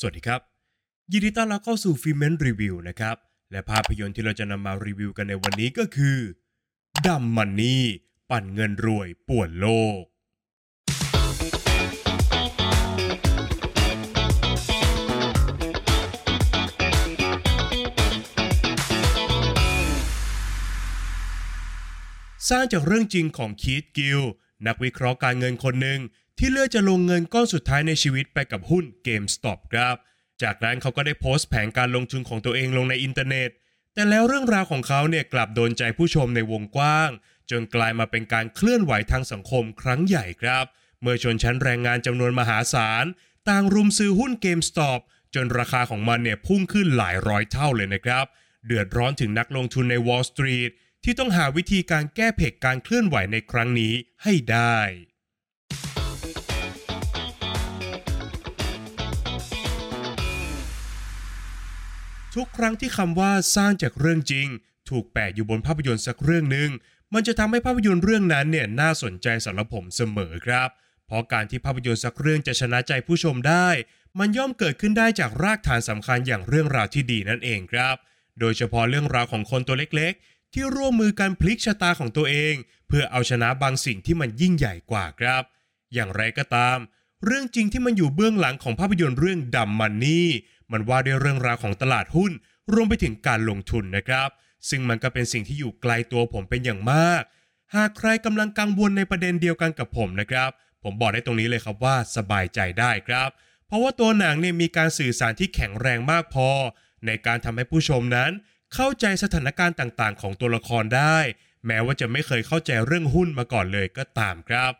สวัสดีครับ ยินดีต้อนรับเข้าสู่ฟิเมนรีวิวนะครับ และภาพยนตร์ที่เราจะนำมารีวิวกันในวันนี้ก็คือดัมมันนี่ปั่นเงินรวยป่วนโลก สร้างจากเรื่องจริงของคีตกิลนักวิเคราะห์การเงินคนหนึ่ง ที่เลือกจะลงเงินก้อนสุดท้ายในชีวิตไปกับหุ้น GameStop ครับ จากนั้นเขาก็ได้โพสต์แผนการลงทุนของตัวเองลงในอินเทอร์เน็ต แต่แล้วเรื่องราวของเขาเนี่ยกลับโดนใจผู้ชมในวงกว้าง จนกลายมาเป็นการเคลื่อนไหวทางสังคมครั้งใหญ่ครับ เมื่อชนชั้นแรงงานจำนวนมหาศาล ต่างรุมซื้อหุ้น GameStop จนราคาของมันเนี่ยพุ่งขึ้นหลายร้อยเท่าเลยนะครับ เดือดร้อนถึงนักลงทุนใน Wall Street ที่ต้องหาวิธีการแก้เพกการเคลื่อนไหวในครั้งนี้ให้ได้ ทุกครั้งที่คำว่าสร้างจากเรื่องจริง ถูกแปะอยู่บนภาพยนตร์สักเรื่องหนึ่งมันจะทำให้ภาพยนตร์เรื่องนั้นเนี่ยน่าสนใจสำหรับผมเสมอครับ เพราะการที่ภาพยนตร์สักเรื่องจะชนะใจผู้ชมได้ มันย่อมเกิดขึ้นได้จากรากฐานสำคัญอย่างเรื่องราวที่ดีนั่นเองครับ โดยเฉพาะเรื่องราวของคนตัวเล็กๆ ที่ร่วมมือกันพลิกชะตาของตัวเอง เพื่อเอาชนะบางสิ่งที่มันยิ่งใหญ่กว่าครับ อย่างไรก็ตาม เรื่องจริงที่มันอยู่เบื้องหลังของภาพยนตร์เรื่องดัมมันนี่ มันว่าด้วยเรื่องราวของตลาดหุ้น รวมไปถึงการลงทุนนะครับ ซึ่งมันก็เป็นสิ่งที่อยู่ไกลตัวผมเป็นอย่างมาก หากใครกำลังกังวลในประเด็นเดียวกันกับผมนะครับ ผมบอกได้ตรงนี้เลยครับว่าสบายใจได้ครับ เพราะว่าตัวหนังเนี่ยมีการสื่อสารที่แข็งแรงมากพอ ในการทำให้ผู้ชมนั้น เข้าใจสถานการณ์ต่างๆ ของตัวละครได้ แม้ว่าจะไม่เคยเข้าใจเรื่องหุ้นมาก่อนเลยก็ตามครับ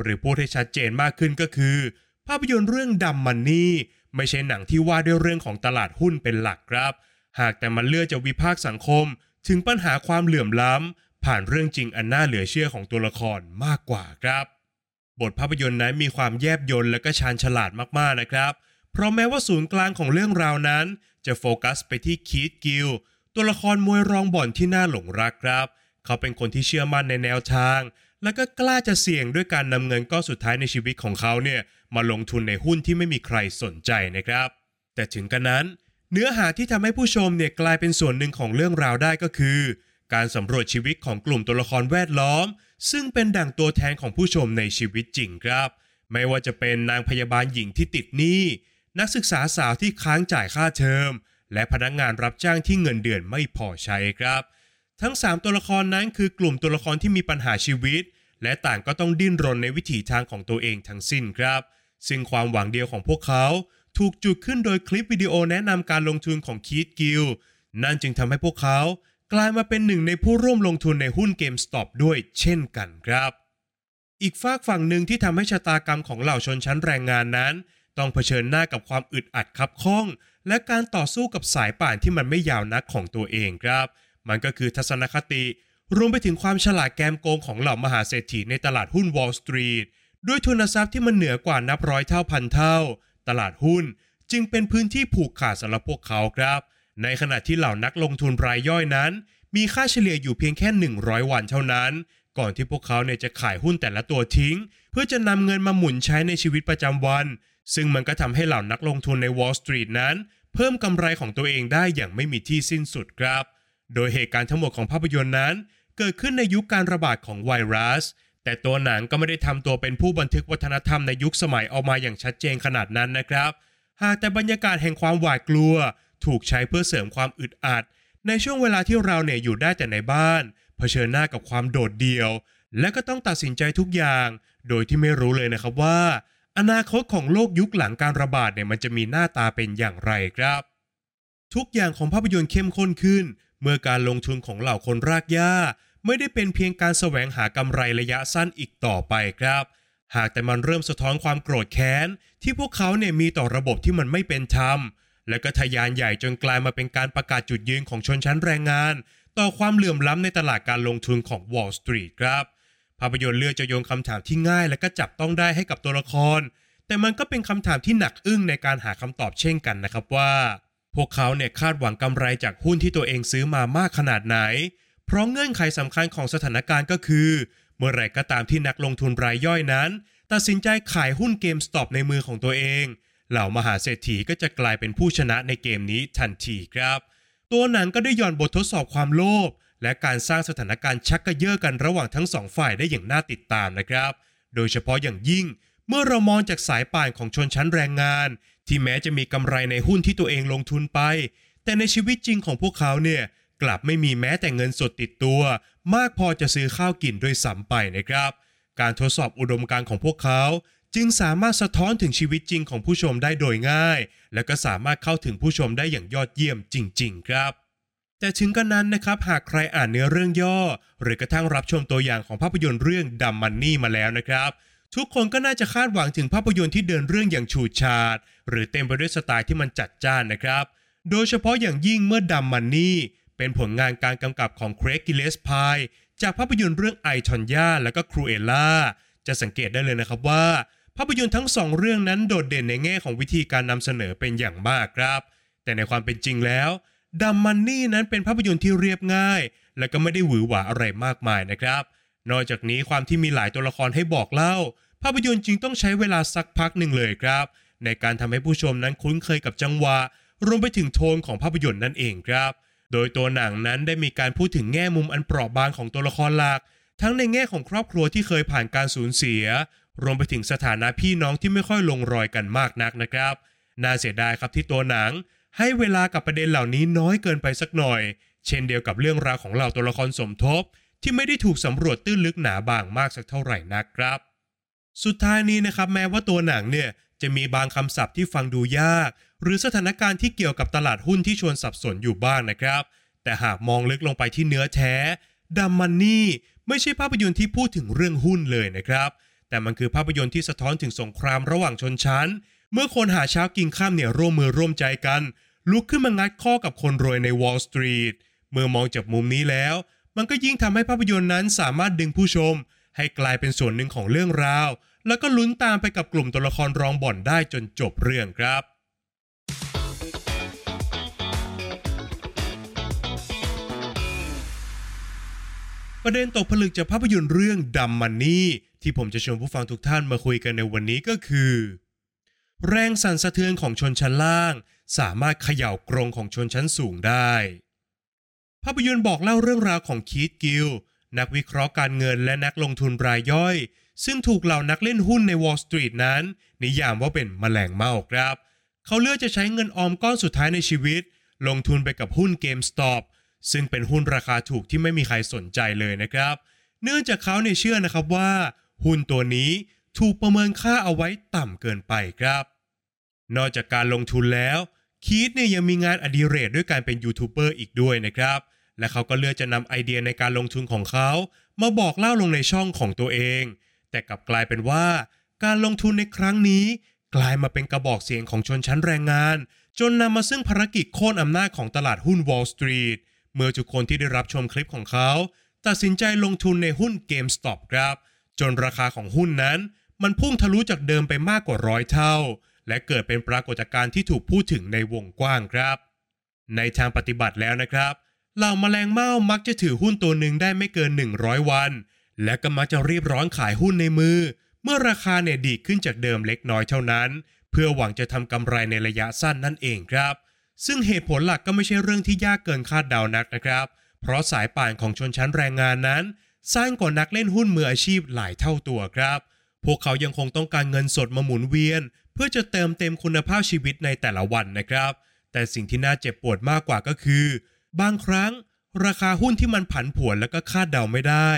หรือพูดให้ชัดเจนมากขึ้นก็คือ ภาพยนตร์เรื่องดัมมันนี่ ไม่ใช่หนังที่ว่าด้วยเรื่องของตลาดหุ้นเป็นหลักครับ หากแต่มันเลือกจะวิพากษ์สังคม ถึงปัญหาความเหลื่อมล้ำ ผ่านเรื่องจริงอันน่าเหลือเชื่อของตัวละครมากกว่าครับ บทภาพยนตร์นั้นมีความแยบยลและก็ชาญฉลาดมากๆนะครับ เพราะแม้ว่าศูนย์กลางของเรื่องราวนั้น จะโฟกัสไปที่คีตกิลตัวละครมวยรองบ่อนที่น่าหลงรักครับ เขาเป็นคนที่เชื่อมั่นในแนวทาง และก็กล้าจะเสี่ยงด้วยการนำเงินก้อนสุดท้ายในชีวิตของเขาเนี่ย มาลงทุนในหุ้นที่ไม่มีใครสนใจนะครับ แต่ถึงกันนั้น เนื้อหาที่ทำให้ผู้ชมเนี่ยกลายเป็นส่วนหนึ่งของเรื่องราวได้ก็คือ การสำรวจชีวิตของกลุ่มตัวละครแวดล้อม ซึ่งเป็นดั่งตัวแทนของผู้ชมในชีวิตจริงครับ ไม่ว่าจะเป็นนางพยาบาลหญิงที่ติดหนี้นักศึกษาสาวที่ค้างจ่ายค่าเทอม และพนักงานรับจ้างที่เงินเดือนไม่พอใช้ครับ ทั้ง 3 ตัวละครนั้นคือกลุ่มตัวละครที่มีปัญหาชีวิต และต่างก็ต้องดิ้นรนในวิถีทางของตัวเองทั้งสิ้นครับ ซึ่งความหวังเดียวของพวกเขาถูกจุดขึ้นโดยคลิปวิดีโอแนะนำการลงทุนของคีตกิลนั่นจึงทำให้พวกเขากลายมาเป็นหนึ่งในผู้ร่วมลงทุนในหุ้น GameStop ด้วยเช่นกันครับ อีกฝากฝั่งหนึ่งที่ทำให้ชะตากรรมของเหล่าชนชั้นแรงงานนั้น ต้องเผชิญหน้ากับความอึดอัดคับข้อง และการต่อสู้กับสายป่านที่มันไม่ยาวนักของตัวเองครับ มันก็คือทัศนคติ รวมไปถึงความฉลาดแกมโกงของเหล่ามหาเศรษฐีในตลาดหุ้น Wall Street ด้วยทุนทรัพย์ที่มันเหนือกว่านับร้อยเท่าพันเท่า ตลาดหุ้นจึงเป็นพื้นที่ผูกขาดสำหรับพวกเขาครับ ในขณะที่เหล่านักลงทุนรายย่อยนั้น มีค่าเฉลี่ยอยู่เพียงแค่ 100 วันเท่านั้น ก่อนที่พวกเขาเนี่ยจะขายหุ้นแต่ละตัวทิ้ง เพื่อจะนำเงินมาหมุนใช้ในชีวิตประจำวัน ซึ่งมันก็ทำให้เหล่านักลงทุนใน Wall Street นั้น เพิ่มกำไรของตัวเองได้อย่างไม่มีที่สิ้นสุดครับ โดยเหตุการณ์ทั้งหมดของภาพยนตร์นั้น เกิดขึ้นในยุคการระบาดของไวรัส แต่ตัวหนังก็ไม่ได้ทำตัวเป็นผู้บันทึกวัฒนธรรมในยุคสมัยออกมาอย่างชัดเจนขนาดนั้นนะครับ หากแต่บรรยากาศแห่งความหวาดกลัว ถูกใช้เพื่อเสริมความอึดอัด ในช่วงเวลาที่เราเนี่ยอยู่ได้แต่ในบ้าน เผชิญหน้ากับความโดดเดี่ยว และก็ต้องตัดสินใจทุกอย่าง โดยที่ไม่รู้เลยนะครับว่า อนาคตของโลกยุคหลังการระบาดเนี่ยมันจะมีหน้าตาเป็นอย่างไรครับ ทุกอย่างของภาพยนตร์เข้มข้นขึ้น เมื่อการลงทุนของเหล่าคนรากหญ้า ไม่ได้เป็นเพียงการแสวงหากำไรระยะสั้นอีกต่อไปครับ หากแต่มันเริ่มสะท้อนความโกรธแค้น ที่พวกเขาเนี่ยมีต่อระบบที่มันไม่เป็นธรรม และก็ทะยานใหญ่จนกลายมาเป็นการประกาศจุดยืนของชนชั้นแรงงาน ต่อความเหลื่อมล้ำในตลาดการลงทุนของ Wall Street ครับภาพยนตร์เลือกจะโยนคำถามที่ง่ายและก็จับต้องได้ให้กับตัวละคร แต่มันก็เป็นคำถามที่หนักอึ้งในการหาคำตอบเช่นกันนะครับว่า พวกเขาเนี่ยคาดหวังกำไรจากหุ้นที่ตัวเองซื้อมามากขนาดไหน เพราะเงื่อนไขสำคัญของสถานการณ์ก็คือ เมื่อไหร่ก็ตามที่นักลงทุนรายย่อยนั้น ตัดสินใจขายหุ้น GameStop ในมือของตัวเอง เหล่ามหาเศรษฐีก็จะกลายเป็นผู้ชนะในเกมนี้ทันทีครับ ตัวหนังก็ได้ย่อนบททดสอบความโลภและการสร้างสถานการณ์ชักกระเยาะกันระหว่างทั้งสองฝ่ายได้อย่างน่าติดตามนะครับ โดยเฉพาะอย่างยิ่ง เมื่อเรามองจากสายป่านของชนชั้นแรงงาน ที่แม้จะมีกำไรในหุ้นที่ตัวเองลงทุนไป แต่ในชีวิตจริงของพวกเขาเนี่ย กลับไม่มีแม้แต่เงินสดติดตัว มากพอจะซื้อข้าวกินด้วยซ้ำไปนะครับ การทดสอบอุดมการของพวกเขา จึงสามารถสะท้อนถึงชีวิตจริงของผู้ชมได้โดยง่าย และก็สามารถเข้าถึงผู้ชมได้อย่างยอดเยี่ยมจริง ๆ ครับแต่ถึงกระนั้นนะครับหากใครอ่านเนื้อเรื่องย่อ หรือกระทั่งรับชมตัวอย่างของภาพยนตร์เรื่องดัมมันนี่มาแล้วนะครับ ทุกคนก็น่าจะคาดหวังถึงภาพยนตร์ที่เดินเรื่องอย่างฉูดฉาด หรือเต็มไปด้วยสไตล์ที่มันจัดจ้านนะครับ โดยเฉพาะอย่างยิ่งเมื่อดัมมันนี่ เป็นผลงานการกำกับของเครกกิเลสพายจากภาพยนตร์เรื่องไอทอนยาและก็ครูเอล่าจะสังเกตได้เลยนะครับว่า ภาพยนตร์ทั้งสองเรื่องนั้นโดดเด่นในแง่ของวิธีการนำเสนอเป็นอย่างมากครับ แต่ในความเป็นจริงแล้วดัมมันนี่นั้นเป็นภาพยนตร์ที่เรียบง่าย และก็ไม่ได้หวือหวาอะไรมากมายนะครับ นอกจากนี้ความที่มีหลายตัวละครให้บอกเล่า ภาพยนตร์จึงต้องใช้เวลาสักพักหนึ่งเลยครับ ในการทำให้ผู้ชมนั้นคุ้นเคยกับจังหวะรวมไปถึงโทนของภาพยนตร์นั่นเองครับ โดยตัวหนังนั้นได้มีการพูดถึงแง่มุมอันเปราะบางของตัวละครหลัก ทั้งในแง่ของครอบครัวที่เคยผ่านการสูญเสีย รวมไปถึงสถานะพี่น้องที่ไม่ค่อยลงรอยกันมากนักนะครับ น่าเสียดายครับที่ตัวหนัง ให้เวลากับประเด็นเหล่านี้น้อยเกินไปสักหน่อย เช่นเดียวกับเรื่องราวของเหล่าตัวละครสมทบ ที่ไม่ได้ถูกสำรวจตื้นลึกหนาบางมากสักเท่าไหร่นักครับ สุดท้ายนี้นะครับแม้ว่าตัวหนังเนี่ยจะมีบางคำศัพท์ที่ฟังดูยาก หรือสถานการณ์ที่เกี่ยวกับตลาดหุ้นที่ชวนสับสนอยู่บ้างนะครับ แต่หากมองลึกลงไปที่เนื้อแท้ดัมมันนี่ไม่ใช่ภาพยนตร์ที่พูดถึงเรื่องหุ้นเลยนะครับ แต่มันคือภาพยนตร์ที่สะท้อนถึงสงครามระหว่างชนชั้น เมื่อคนหาเช้ากินข้ามเนี่ยร่วมมือร่วมใจกัน ลุกขึ้นมางัดข้อกับคนรวยในวอลล์สตรีทเมื่อมองจากมุมนี้แล้ว มันก็ยิ่งทำให้ภาพยนตร์นั้นสามารถดึงผู้ชม ให้กลายเป็นส่วนหนึ่งของเรื่องราว แล้วก็ลุ้นตามไปกับกลุ่มตัวละครรองบ่อนได้จนจบเรื่องครับ ประเด็นตกผลึกจากภาพยนตร์เรื่องดัมมันนี่ที่ผมจะชวนผู้ฟังทุกท่านมาคุยกันในวันนี้ก็คือ แรงสั่นสะเทือนของชนชั้นล่าง สามารถเขย่ากรงของชนชั้นสูงได้ ภาพยนตร์บอกเล่าเรื่องราวของ Keith Gill นักวิเคราะห์การเงินและนักลงทุนรายย่อย ซึ่งถูกเหล่านักเล่นหุ้นในวอลล์สตรีทนั้น นิยามว่าเป็นแมลงเม่าครับ เขาเลือกจะใช้เงินออมก้อนสุดท้ายในชีวิต ลงทุนไปกับหุ้น GameStop ซึ่งเป็นหุ้นราคาถูกที่ไม่มีใครสนใจเลยนะครับ เนื่องจากเขาเนี่ยเชื่อนะครับว่า หุ้นตัวนี้ถูกประเมินค่าเอาไว้ต่ำเกินไปครับ นอกจากการลงทุนแล้วคีตเนี่ยยังมีงานอดิเรกด้วยการเป็นยูทูบเบอร์อีกด้วยนะครับ และเขาก็เลือกจะนำไอเดียในการลงทุนของเขา มาบอกเล่าลงในช่องของตัวเอง แต่กลับกลายเป็นว่า การลงทุนในครั้งนี้ กลายมาเป็นกระบอกเสียงของชนชั้นแรงงาน จนนำมาซึ่งภารกิจโค่นอำนาจของตลาดหุ้น Wall Street เมื่อทุกคนที่ได้รับชมคลิปของเขา ตัดสินใจลงทุนในหุ้น GameStop ครับ จนราคาของหุ้นนั้น มันพุ่งทะลุจากเดิมไปมากกว่าร้อยเท่า และเกิดเป็นปรากฏการณ์ที่ถูกพูดถึงในวงกว้างครับ ในทางปฏิบัติแล้วนะครับเหล่าแมลงเม่ามักจะถือหุ้นตัวหนึ่งได้ไม่เกิน 100 วัน และก็มักจะรีบร้อนขายหุ้นในมือ เมื่อราคาเนี่ยดีขึ้นจากเดิมเล็กน้อยเท่านั้น เพื่อหวังจะทำกำไรในระยะสั้นนั่นเองครับ ซึ่งเหตุผลหลักก็ไม่ใช่เรื่องที่ยากเกินคาดเดานักนะครับ เพราะสายป่านของชนชั้นแรงงานนั้น สร้างกว่านักเล่นหุ้นมืออาชีพหลายเท่าตัวครับ พวกเขายังคงต้องการเงินสดมาหมุนเวียน เพื่อจะเติมเต็มคุณภาพชีวิตในแต่ละวันนะครับ แต่สิ่งที่น่าเจ็บปวดมากกว่าก็คือ บางครั้ง ราคาหุ้นที่มันผันผวนและก็คาดเดาไม่ได้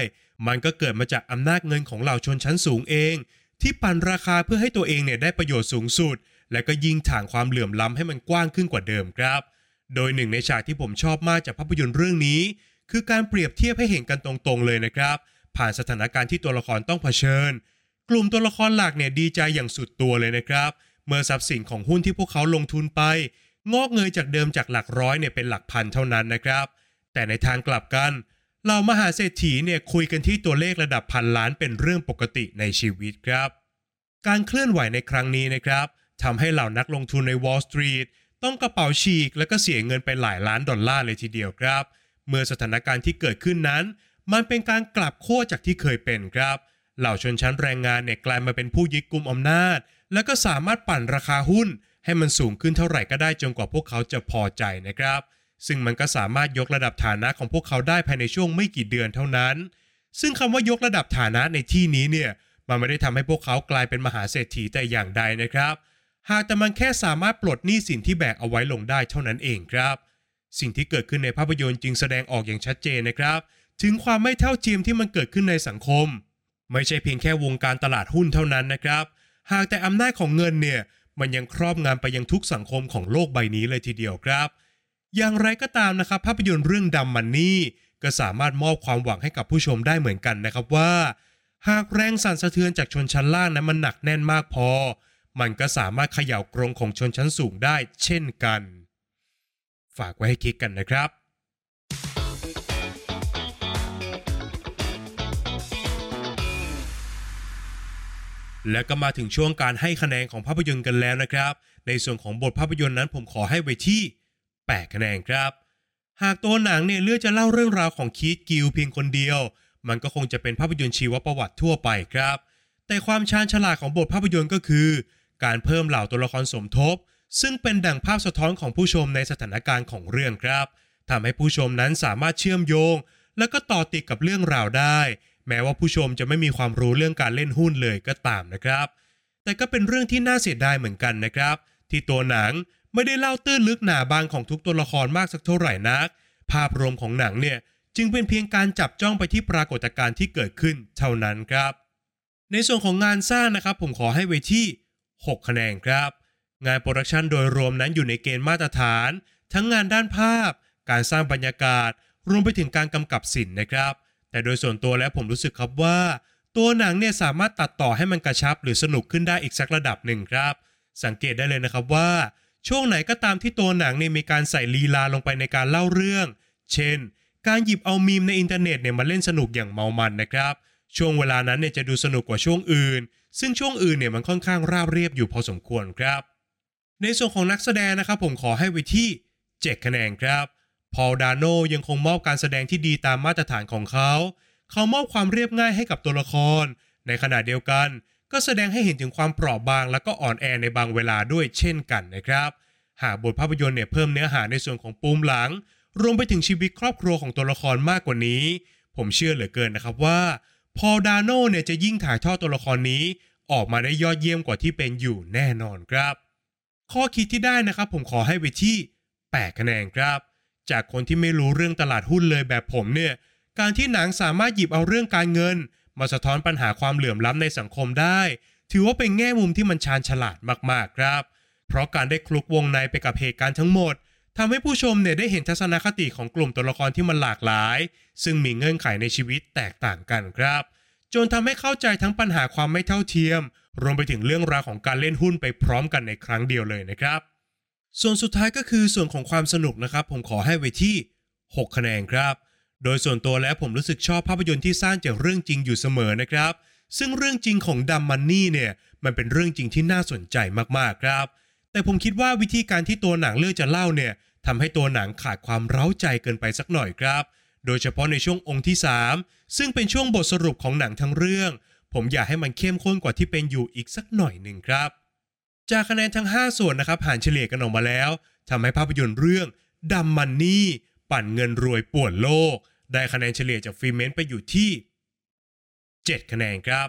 มันก็เกิดมาจากอำนาจเงินของเหล่าชนชั้นสูงเอง ที่ปั่นราคาเพื่อให้ตัวเองเนี่ยได้ประโยชน์สูงสุด และก็ยิงถ่างความเหลื่อมล้ำให้มันกว้างขึ้นกว่าเดิมครับ โดยหนึ่งในฉากที่ผมชอบมากจากภาพยนตร์เรื่องนี้ คือการเปรียบเทียบให้เห็นกันตรงๆเลยนะครับ ผ่านสถานการณ์ที่ตัวละครต้องเผชิญ กลุ่มตัวละครหลักเนี่ยดีใจอย่างสุดตัวเลยนะครับ เมื่อทรัพย์สินของหุ้นที่พวกเขาลงทุนไป งอกเงยจากเดิมจากหลักร้อยเนี่ยเป็นหลักพันเท่านั้นนะครับ แต่ในทางกลับกันเรามหาเศรษฐีเนี่ยคุยกันที่ตัวเลขระดับพันล้านเป็นเรื่องปกติในชีวิตครับ การเคลื่อนไหวในครั้งนี้นะครับ ทำให้เหล่านักลงทุนใน Wall Street ต้องกระเป๋าฉีก และก็เสียเงินไปหลายล้านดอลลาร์เลยทีเดียวครับ เมื่อสถานการณ์ที่เกิดขึ้นนั้น มันเป็นการกลับขั้วจากที่เคยเป็นครับ เหล่าชนชั้นแรงงานเนี่ยกลายมาเป็นผู้ยึดกุมอำนาจ แล้วก็สามารถปั่นราคาหุ้น ให้มันสูงขึ้นเท่าไหร่ก็ได้จนกว่าพวกเขาจะพอใจนะครับ ซึ่งมันก็สามารถยกระดับฐานะของพวกเขาได้ภายในช่วงไม่กี่เดือนเท่านั้น ซึ่งคำว่ายกระดับฐานะในที่นี้เนี่ยมันไม่ได้ทำให้พวกเขากลายเป็นมหาเศรษฐีแต่อย่างใดนะครับ หากแต่มันแค่สามารถปลดหนี้สินที่แบกเอาไว้ลงได้เท่านั้นเองครับ สิ่งที่เกิดขึ้นในภาพยนตร์จึงแสดงออกอย่างชัดเจนนะครับ ถึงความไม่เท่าเทียมที่มันเกิดขึ้นในสังคม ไม่ใช่เพียงแค่วงการตลาดหุ้นเท่านั้นนะครับ หากแต่อำนาจของเงินเนี่ยมันยังครอบงำไปยังทุกสังคมของโลกใบนี้เลยทีเดียวครับ อย่างไรก็ตามนะครับ ภาพยนตร์เรื่องดำมันนี่ก็สามารถมอบความหวังให้กับผู้ชมได้เหมือนกันนะครับว่า หากแรงสั่นสะเทือนจากชนชั้นล่างนั้นมันหนักแน่นมากพอ มันก็สามารถเขย่ากรงของชนชั้นสูงได้เช่นกัน ฝากไว้ให้คิดกันนะครับและก็มาถึงช่วงการให้คะแนนของภาพยนตร์กันแล้วนะครับ ในส่วนของบทภาพยนตร์นั้นผมขอให้ไว้ที่ 8 คะแนนครับ หากตัวหนังเนี่ยเลือกจะเล่าเรื่องราวของ Keith Gill เพียงคนเดียว มันก็คงจะเป็นภาพยนตร์ชีวประวัติทั่วไปครับ แต่ความชาญฉลาดของบทภาพยนตร์ก็คือ การเพิ่มเหล่าตัวละครสมทบ ซึ่งเป็นดั่งภาพสะท้อนของผู้ชมในสถานการณ์ของเรื่องครับทำให้ผู้ชมนั้นสามารถเชื่อมโยง และก็ต่อติดกับเรื่องราวได้ แม้ว่าผู้ชมจะไม่มีความรู้เรื่องการเล่นหุ้นเลยก็ตามนะครับ แต่ก็เป็นเรื่องที่น่าเสียดายเหมือนกันนะครับ ที่ตัวหนังไม่ได้เล่าตื้นลึกหนาบางของทุกตัวละครมากสักเท่าไหร่นัก ภาพรวมของหนังเนี่ยจึงเป็นเพียงการจับจ้องไปที่ปรากฏการณ์ที่เกิดขึ้นเท่านั้นครับ ในส่วนของงานสร้างนะครับผมขอให้ไว้ที่ 6 คะแนนครับ งาน production โดยรวมนั้นอยู่ในเกณฑ์มาตรฐาน ทั้งงานด้านภาพ การสร้างบรรยากาศ รวมไปถึงการกำกับศิลป์นะครับ แต่โดยส่วนตัวแล้วผมรู้สึกครับว่า ตัวหนังเนี่ยสามารถตัดต่อให้มันกระชับ หรือสนุกขึ้นได้อีกสักระดับหนึ่งครับ สังเกตได้เลยนะครับว่า ช่วงไหนก็ตามที่ตัวหนังเนี่ยมีการใส่ลีลาลงไปในการเล่าเรื่อง เช่น การหยิบเอามีมในอินเทอร์เน็ตเนี่ยมาเล่นสนุกอย่างเมามันนะครับช่วงเวลานั้นเนี่ยจะดูสนุกกว่าช่วงอื่น ซึ่งช่วงอื่นเนี่ยมันค่อนข้างราบเรียบอยู่พอสมควรครับ ในส่วนของนักแสดงนะครับผมขอให้ไว้ที่ 7 คะแนนครับพอลดาโนยังคงมอบการแสดงที่ดีตามมาตรฐานของเขา เขามอบความเรียบง่ายให้กับตัวละคร ในขณะเดียวกัน ก็แสดงให้เห็นถึงความเปราะบาง และก็อ่อนแอในบางเวลาด้วยเช่นกันนะครับ หากบทภาพยนตร์เนี่ยเพิ่มเนื้อหาในส่วนของปูมหลัง รวมไปถึงชีวิตครอบครัวของตัวละครมากกว่านี้ ผมเชื่อเหลือเกินนะครับว่า พอดาโน่เนี่ยจะยิ่งถ่ายทอดตัวละครนี้ ออกมาได้ยอดเยี่ยมกว่าที่เป็นอยู่แน่นอนครับ ข้อคิดที่ได้นะครับผมขอให้ไปที่8คะแนนครับ จากคนที่ไม่รู้เรื่องตลาดหุ้นเลยแบบผมเนี่ย การที่หนังสามารถหยิบเอาเรื่องการเงิน มาสะท้อนปัญหาความเหลื่อมล้ำในสังคมได้ ถือว่าเป็นแง่มุมที่มันชาญฉลาดมากๆครับ เพราะการได้คลุกวงในไปกับเหตุการณ์ทั้งหมด ทำให้ผู้ชมเนี่ยได้เห็นทัศนคติของกลุ่มตัวละครที่มันหลากหลาย ซึ่งมีเงื่อนไขในชีวิตแตกต่างกันครับ จนทำให้เข้าใจทั้งปัญหาความไม่เท่าเทียม รวมไปถึงเรื่องราวของการเล่นหุ้นไปพร้อมกันในครั้งเดียวเลยนะครับ ส่วนสุดท้ายก็คือส่วนของความสนุกนะครับ ผมขอให้ไว้ที่ 6 คะแนนครับ โดยส่วนตัวแล้วผมรู้สึกชอบภาพยนตร์ที่สร้างจากเรื่องจริงอยู่เสมอนะครับ ซึ่งเรื่องจริงของดัมมันนี่เนี่ยมันเป็นเรื่องจริงที่น่าสนใจมากๆครับ แต่ผมคิดว่าวิธีการที่ตัวหนังเลือกจะเล่าเนี่ย ทำให้ตัวหนังขาดความเร้าใจเกินไปสักหน่อยครับ โดยเฉพาะในช่วงองค์ที่ 3 ซึ่งเป็นช่วงบทสรุปของหนังทั้งเรื่อง ผมอยากให้มันเข้มข้นกว่าที่เป็นอยู่อีกสักหน่อยหนึ่งครับ จากคะแนนทั้ง 5 ส่วนนะครับหารเฉลี่ยกันออกมาแล้วทำให้ภาพยนตร์เรื่องดัมมันนี่ปั่นเงินรวยป่วนโลก ได้คะแนนเฉลี่ยจาก Filmment ไปอยู่ที่ 7 คะแนนครับ